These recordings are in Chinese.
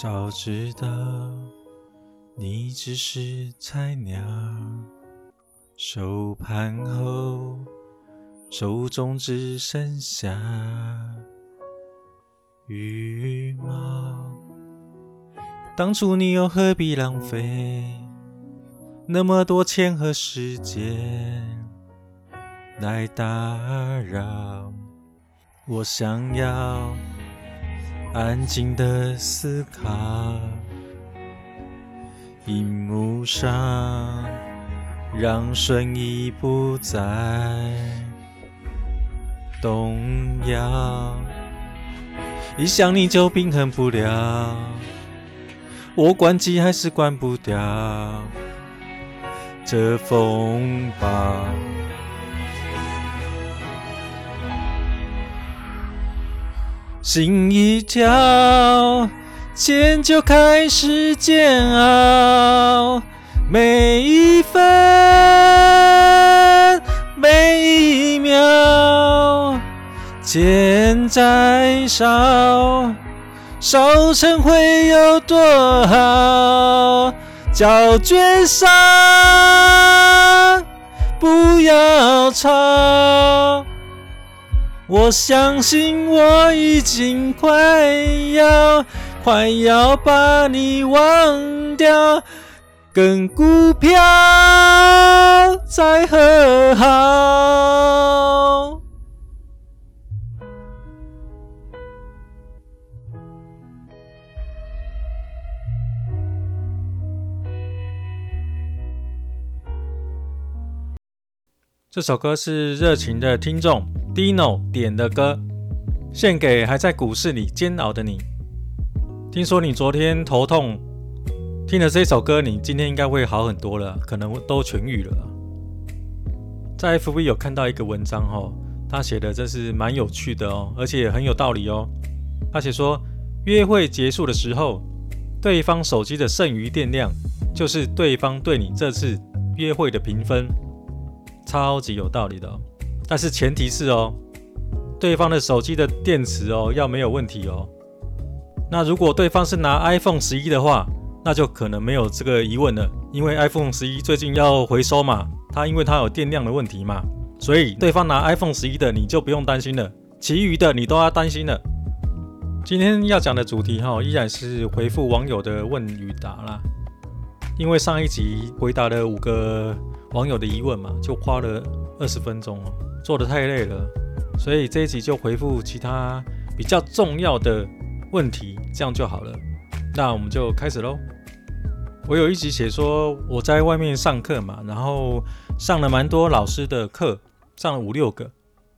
早知道你只是菜鸟，收盘后手中只剩下羽毛。当初你又何必浪费那么多钱和时间来打扰？我想要。安静的思考，荧幕上让瞬移不再动摇。一想你就平衡不了，我关机还是关不掉这风暴。心一跳，钱就开始煎熬。每一分，每一秒，钱再少，烧成灰有多好？叫绝杀，不要吵。我相信我已经快要快要把你忘掉，跟股票再和好。这首歌是热情的听众 Dino 点的歌，献给还在股市里煎熬的你。听说你昨天头痛，听了这首歌，你今天应该会好很多了，可能都痊愈了。在 FB 有看到一个文章哦，他写的真是蛮有趣的哦，而且很有道理哦。他写说，约会结束的时候，对方手机的剩余电量，就是对方对你这次约会的评分。超级有道理的哦，但是前提是哦，对方的手机的电池哦要没有问题哦。那如果对方是拿 iPhone 十一的话，那就可能没有这个疑问了，因为 iPhone 十一最近要回收嘛，它因为它有电量的问题嘛，所以对方拿 iPhone 十一的你就不用担心了，其余的你都要担心了。今天要讲的主题哈，依然是回复网友的问与答啦，因为上一集回答了五个。网友的疑问嘛，就花了二十分钟哦，做得太累了，所以这一集就回复其他比较重要的问题，这样就好了。那我们就开始喽。我有一集写说我在外面上课嘛，然后上了蛮多老师的课，上了五六个，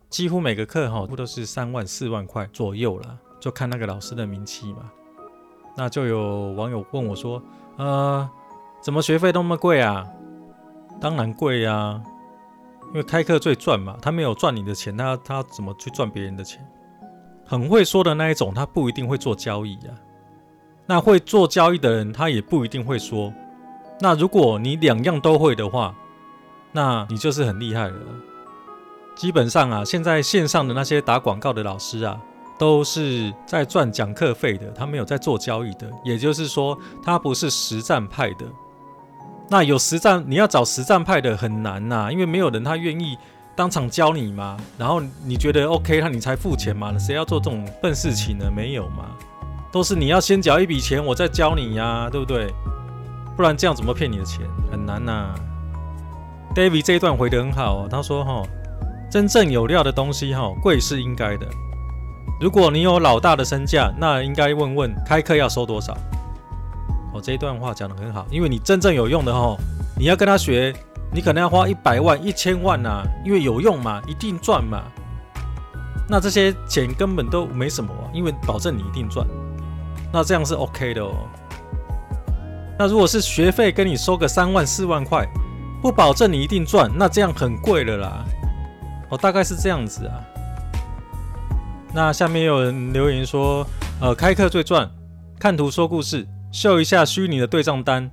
几乎每个课哈都是三万四万块左右啦，就看那个老师的名气嘛。那就有网友问我说，呃，怎么学费那么贵啊？当然贵呀、啊，因为开课最赚嘛。他没有赚你的钱，他他怎么去赚别人的钱？很会说的那一种，他不一定会做交易啊。那会做交易的人，他也不一定会说。那如果你两样都会的话，那你就是很厉害了。基本上啊，现在线上的那些打广告的老师啊，都是在赚讲课费的，他没有在做交易的。也就是说，他不是实战派的。那有实战，你要找实战派的很难呐、因为没有人他愿意当场教你嘛。然后你觉得 OK，那你才付钱嘛。谁要做这种笨事情呢？没有嘛，都是你要先缴一笔钱，我再教你呀、对不对？不然这样怎么骗你的钱？很难呐、David 这一段回得很好哦，他说哈，真正有料的东西哈，贵是应该的。如果你有老大的身价，那应该问问开课要收多少。哦，这一段话讲得很好，因为你真正有用的哦，你要跟他学，你可能要花一百万、一千万呐、因为有用嘛，一定赚嘛。那这些钱根本都没什么，因为保证你一定赚。那这样是 OK 的哦。那如果是学费跟你收个三万、四万块，不保证你一定赚，那这样很贵了啦。哦，大概是这样子啊。那下面有人留言说，呃，开课最赚，看图说故事。秀一下虚拟的对账单，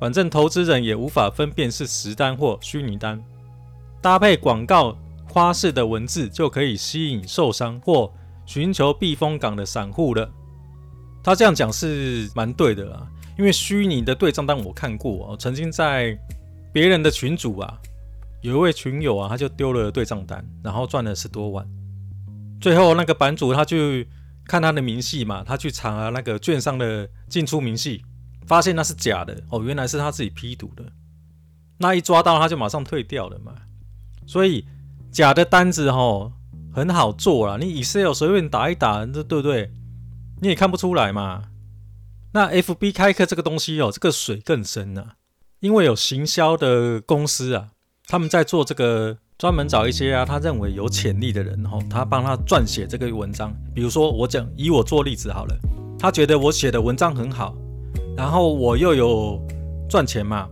反正投资人也无法分辨是实单或虚拟单。搭配广告花式的文字，就可以吸引受伤或寻求避风港的散户了。他这样讲是蛮对的啦，因为虚拟的对账单我看过，曾经在别人的群组啊，有一位群友啊，他就丢了对账单，然后赚了十多万。最后那个版主他就看他的明细嘛，他去查那个券商的进出明细，发现那是假的哦，原来是他自己 P 图的。那一抓到他就马上退掉了嘛。所以假的单子哦很好做啦，你 Excel 随便打一打，这对不对？你也看不出来嘛。那 FB 开课这个东西哦，这个水更深啊，因为有行销的公司啊，他们在做这个。专门找一些啊，他认为有潜力的人，吼，他帮他撰写这个文章。比如说，我讲以我做例子好了，他觉得我写的文章很好，然后我又有赚钱嘛，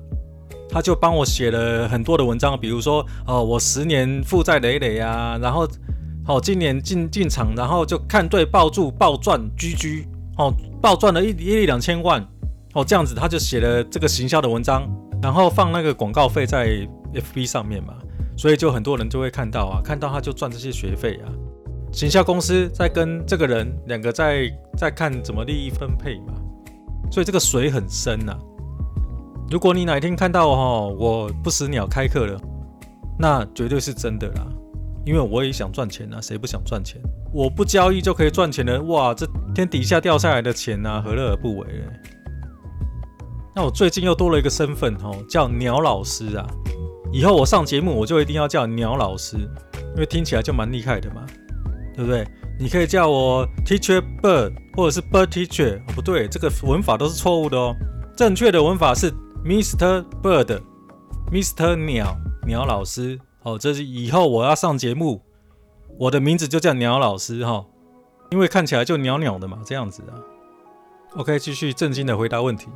他就帮我写了很多的文章。比如说，哦，我十年负债累累啊，然后，哦，今年进进场，然后就看对抱住爆赚居居哦，爆赚了一一两千万，哦，这样子他就写了这个行销的文章，然后放那个广告费在 FB 上面嘛。所以就很多人就会看到啊，看到他就赚这些学费啊。行销公司在跟这个人两个在在看怎么利益分配嘛。所以这个水很深呐、如果你哪天看到哈，我不死鸟开课了，那绝对是真的啦。因为我也想赚钱啊，谁不想赚钱？我不交易就可以赚钱了，哇，这天底下掉下来的钱啊，何乐而不为呢？那我最近又多了一个身份哈，叫鸟老师啊。以后我上节目，我就一定要叫鸟老师，因为听起来就蛮厉害的嘛，对不对？你可以叫我 Teacher Bird，或者是 Bird Teacher。哦，不对，这个文法都是错误的哦。正确的文法是 Mr. Bird，Mr. 鸟，鸟老师。哦，这是以后我要上节目，我的名字就叫鸟老师哈，因为看起来就鸟鸟的嘛，这样子啊。OK，继续正经的回答问题。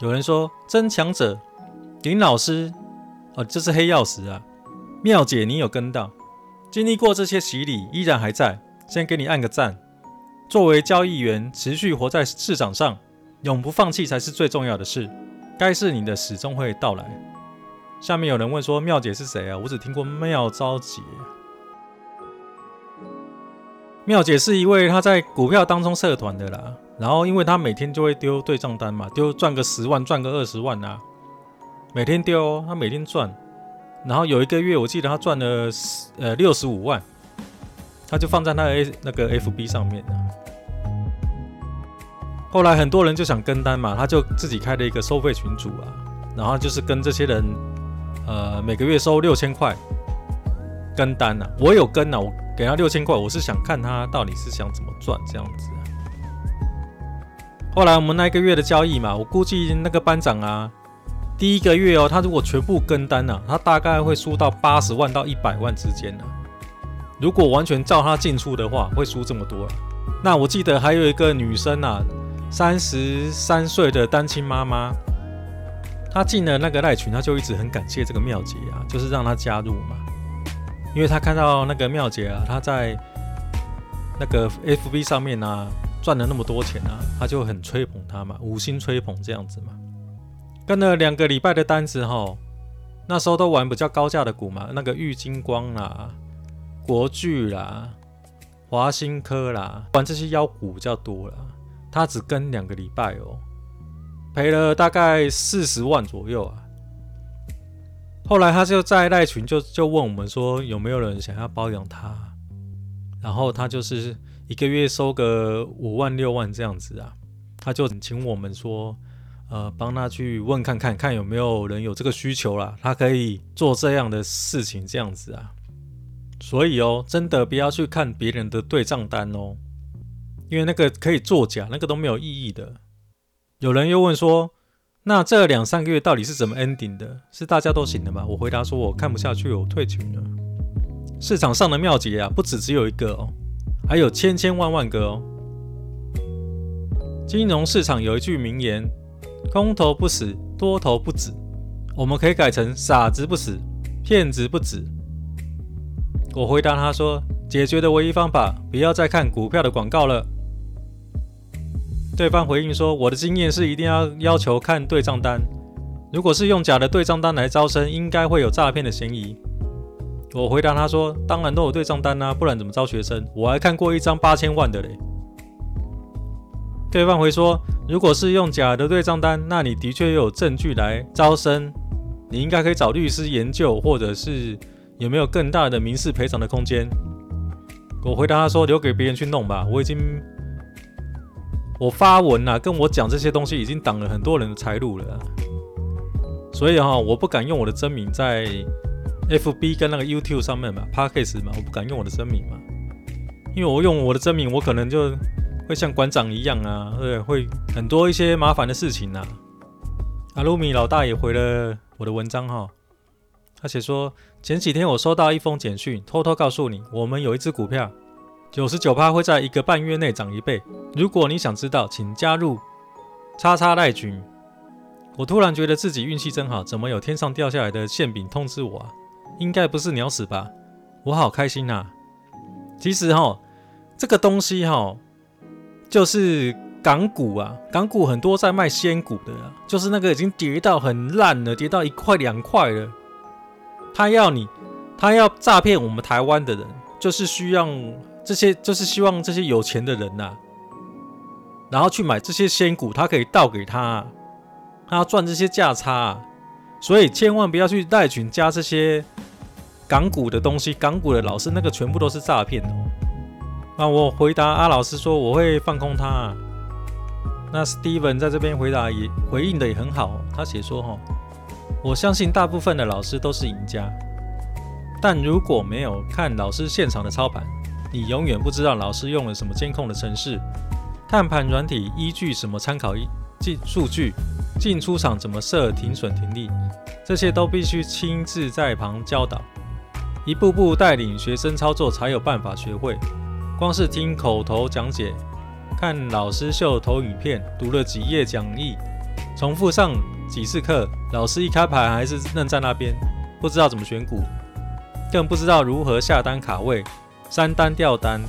有人说真强者林老师。哦，这是黑曜石啊！妙姐，你有跟到，经历过这些洗礼，依然还在，先给你按个赞。作为交易员，持续活在市场上，永不放弃才是最重要的事。该是你的始终会到来。下面有人问说，妙姐是谁啊？我只听过妙招姐。妙姐是一位她在股票当中社团的啦，然后因为她每天就会丢对账单嘛，丢赚个十万，赚个二十万啊。每天丢哦，他每天赚，然后有一个月我记得他赚了呃六十五万，他就放在那 A 那个 FB 上面。后来很多人就想跟单嘛，他就自己开了一个收费群组啊，然后就是跟这些人呃每个月收六千块跟单啊，我有跟啊，我给他六千块，我是想看他到底是想怎么赚这样子。后来我们那一个月的交易嘛，我估计那个班长啊。第一个月哦，他如果全部跟单呢、啊，他大概会输到八十万到一百万之间呢、啊。如果完全照他进出的话，会输这么多、啊。那我记得还有一个女生啊，三十三岁的单亲妈妈，她进了那个赖群，她就一直很感谢这个妙姐啊，就是让她加入嘛，因为她看到那个妙姐啊，她在那个 FB 上面啊赚了那么多钱啊，她就很吹捧她嘛，五星吹捧这样子嘛。跟了两个礼拜的单子哈，那时候都玩比较高价的股嘛，那个玉金光啦、国巨啦、华新科啦，玩这些妖股比较多啦。他只跟两个礼拜哦，赔了大概四十万左右啊。后来他就在赖群就就问我们说有没有人想要包养他，然后他就是一个月收个五万六万这样子啊，他就请我们说。呃，帮他去问看看，看有没有人有这个需求啦，他可以做这样的事情，这样子啊。所以哦，真的不要去看别人的对账单哦，因为那个可以作假，那个都没有意义的。有人又问说，那这两三个月到底是怎么 ending 的？是大家都醒了吗？我回答说，我看不下去，我退群了。市场上的妙姐啊，不止只有一个哦，还有千千万万个哦。金融市场有一句名言。空头不死，多头不止。我们可以改成傻子不死，骗子不止。我回答他说，解决的唯一方法，不要再看股票的广告了。对方回应说，我的经验是一定要要求看对账单。如果是用假的对账单来招生，应该会有诈骗的嫌疑。我回答他说，当然都有对账单啊，不然怎么招学生？我还看过一张八千万的嘞。对方回说，如果是用假的对账单，那你的确又有证据来招生，你应该可以找律师研究，或者是有没有更大的民事赔偿的空间。我回答他说，留给别人去弄吧，我已经我发文啊，跟我讲这些东西已经挡了很多人的财路了，所以哈，我不敢用我的真名在 FB 跟那个 YouTube 上面嘛，Podcast 嘛，我不敢用我的真名嘛，因为我用我的真名，我可能就。会像馆长一样啊，对，会很多一些麻烦的事情呐。阿鲁米老大也回了我的文章哈，他写说前几天我收到一封简讯，偷偷告诉你，我们有一只股票，九十九趴会在一个半月内涨一倍。如果你想知道，请加入叉叉赖群。我突然觉得自己运气真好，怎么有天上掉下来的馅饼通知我啊？应该不是鸟屎吧？我好开心呐。其实哈，这个东西哈。就是港股啊，港股很多在卖仙股的啊，就是那个已经跌到很烂了，跌到一块两块了。他要你，他要诈骗我们台湾的人，就是需要这些，就是希望这些有钱的人呐、啊，然后去买这些仙股，他可以倒给他，他要赚这些价差啊。所以千万不要去赖群加这些港股的东西，港股的老师那个全部都是诈骗哦。那我回答阿老师说我会放空他啊。那 Steven 在这边回答也回应的也很好，他写说哈，我相信大部分的老师都是赢家，但如果没有看老师现场的操盘，你永远不知道老师用了什么监控的程式，看盘软体依据什么参考进数据，进出场怎么设停损停利，这些都必须亲自在旁教导，一步步带领学生操作，才有办法学会。光是听口头讲解，看老师秀投影片，读了几页讲义，重复上几次课，老师一开盘还是愣在那边，不知道怎么选股，更不知道如何下单卡位、删单掉单、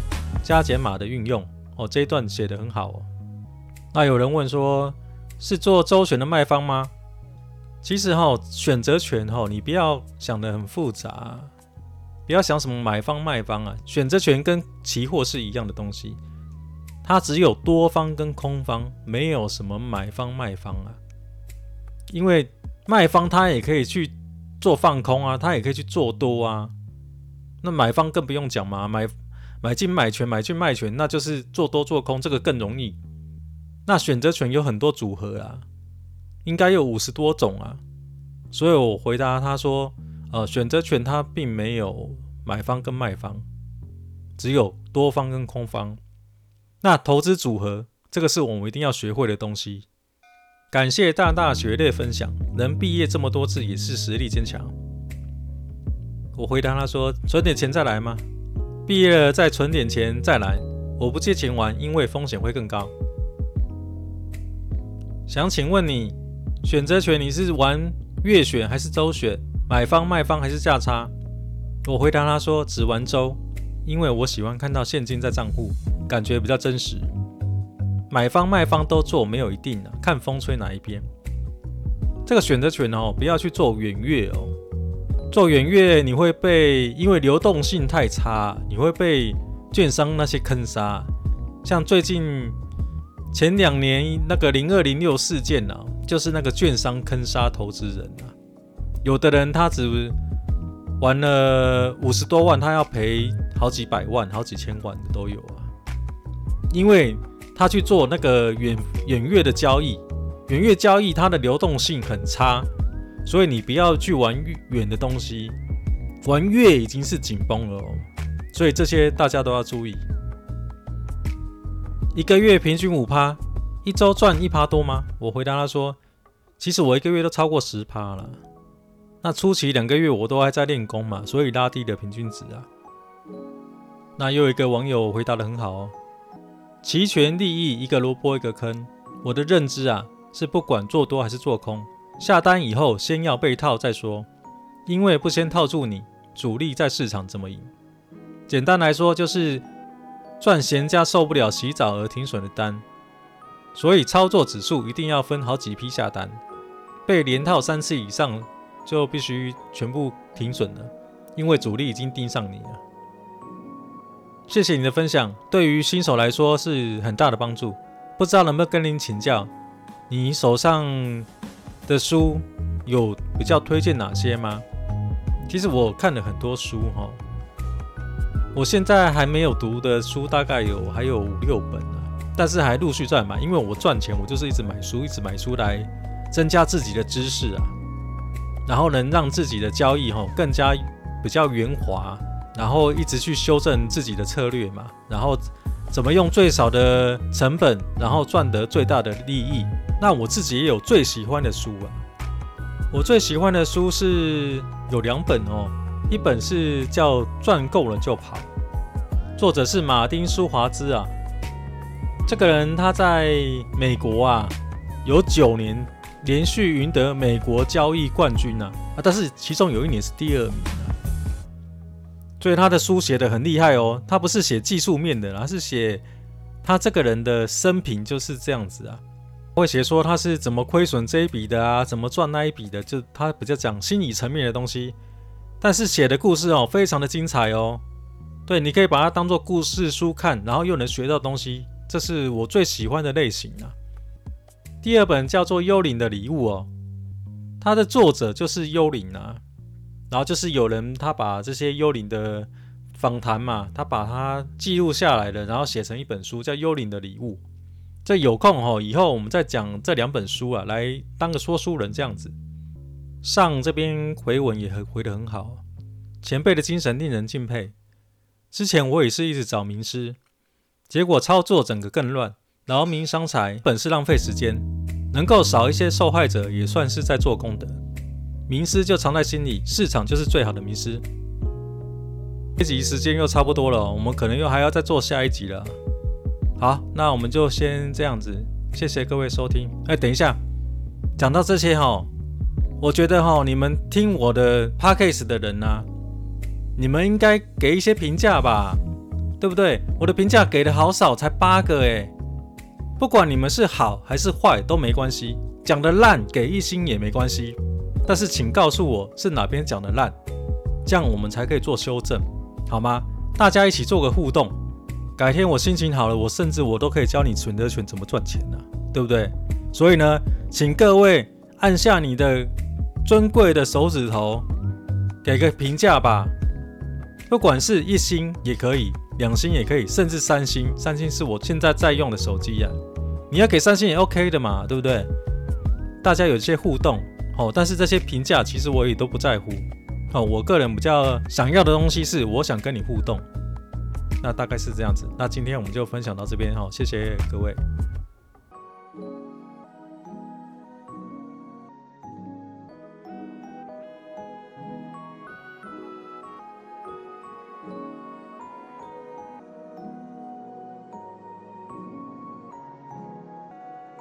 加减码的运用。哦，这一段写得很好哦。那有人问说，是做周选的卖方吗？其实哈、哦，选择权哈、哦，你不要想得很复杂。不要想什么买方卖方啊，选择权跟期货是一样的东西，它只有多方跟空方，没有什么买方卖方啊。因为卖方他也可以去做放空啊，他也可以去做多啊。那买方更不用讲嘛，买买进买权买进卖权，那就是做多做空，这个更容易。那选择权有很多组合啊，应该有五十多种啊。所以我回答他说。呃，选择权它并没有买方跟卖方，只有多方跟空方。那投资组合这个是我们一定要学会的东西。感谢大大学类分享，能毕业这么多次也是实力坚强。我回答他说：存点钱再来吗？毕业了再存点钱再来。我不借钱玩，因为风险会更高。想请问你，选择权你是玩月选还是周选？买方卖方还是价差？我回答他说只玩周，因为我喜欢看到现金在账户，感觉比较真实。买方卖方都做没有一定的，看风吹哪一边。这个选择权哦，不要去做远月哦，做远月你会被，因为流动性太差，你会被券商那些坑杀。像最近前两年那个零二零六事件呢、啊，就是那个券商坑杀投资人啊。有的人他只玩了五十多万，他要赔好几百万、好几千万的都有啊。因为他去做那个远远月的交易，远月交易它的流动性很差，所以你不要去玩远的东西。玩月已经是紧绷了哦，所以这些大家都要注意。一个月平均五趴，一周赚一趴多吗？我回答他说，其实我一个月都超过十趴了。那初期两个月我都还在练功嘛，所以拉低了平均值啊。那又一个网友回答得很好哦，期权利益一个萝卜一个坑。我的认知啊是不管做多还是做空，下单以后先要被套再说，因为不先套住你，主力在市场怎么赢？简单来说就是赚闲家受不了洗澡而停损的单，所以操作指数一定要分好几批下单，被连套三次以上。就必须全部停损了，因为主力已经盯上你了。谢谢你的分享，对于新手来说是很大的帮助。不知道能不能跟您请教，你手上的书有比较推荐哪些吗？其实我看了很多书哈，我现在还没有读的书大概有还有五六本呢，但是还陆续在买，因为我赚钱，我就是一直买书，一直买书来增加自己的知识啊，然后能让自己的交易哈更加比较圆滑，然后一直去修正自己的策略嘛，然后怎么用最少的成本，然后赚得最大的利益。那我自己也有最喜欢的书啊，我最喜欢的书是有两本哦，一本是叫《赚够了就跑》，作者是马丁·舒华兹啊，这个人他在美国啊有九年连续赢得美国交易冠军呐啊，但是其中有一年是第二名啊。所以他的书写的很厉害哦，他不是写技术面的，而是写他这个人的生平就是这样子啊。会写说他是怎么亏损这一笔的啊，怎么赚那一笔的，就他比较讲心理层面的东西。但是写的故事哦，非常的精彩哦。对，你可以把它当做故事书看，然后又能学到东西，这是我最喜欢的类型啊。第二本叫做《幽灵的礼物》哦，它的作者就是幽灵啊。然后就是有人他把这些幽灵的访谈嘛，他把它记录下来了，然后写成一本书，叫《幽灵的礼物》。这有空哈，以后我们再讲这两本书啊，来当个说书人这样子。上这边回文也很回得很好，前辈的精神令人敬佩。之前我也是一直找名师，结果操作整个更乱，劳民伤财，本是浪费时间，能够少一些受害者，也算是在做功德。名师就藏在心里，市场就是最好的名师。这集时间又差不多了，我们可能又还要再做下一集了。好，那我们就先这样子，谢谢各位收听。哎，等一下，讲到这些哈，我觉得哈，你们听我的 podcast 的人呢、你们应该给一些评价吧，对不对？我的评价给的好少，才八个哎。不管你们是好还是坏都没关系，讲的烂给一星也没关系。但是请告诉我是哪边讲的烂，这样我们才可以做修正，好吗？大家一起做个互动，改天我心情好了，我甚至我都可以教你选择权怎么赚钱呢、对不对？所以呢，请各位按下你的尊贵的手指头，给个评价吧，不管是一星也可以，两星也可以，甚至三星，三星是我现在在用的手机呀、你要给三星也 OK 的嘛，对不对？大家有一些互动。哦，但是这些评价其实我也都不在乎。哦，我个人比较想要的东西是，我想跟你互动。那大概是这样子。那今天我们就分享到这边哈，谢谢各位。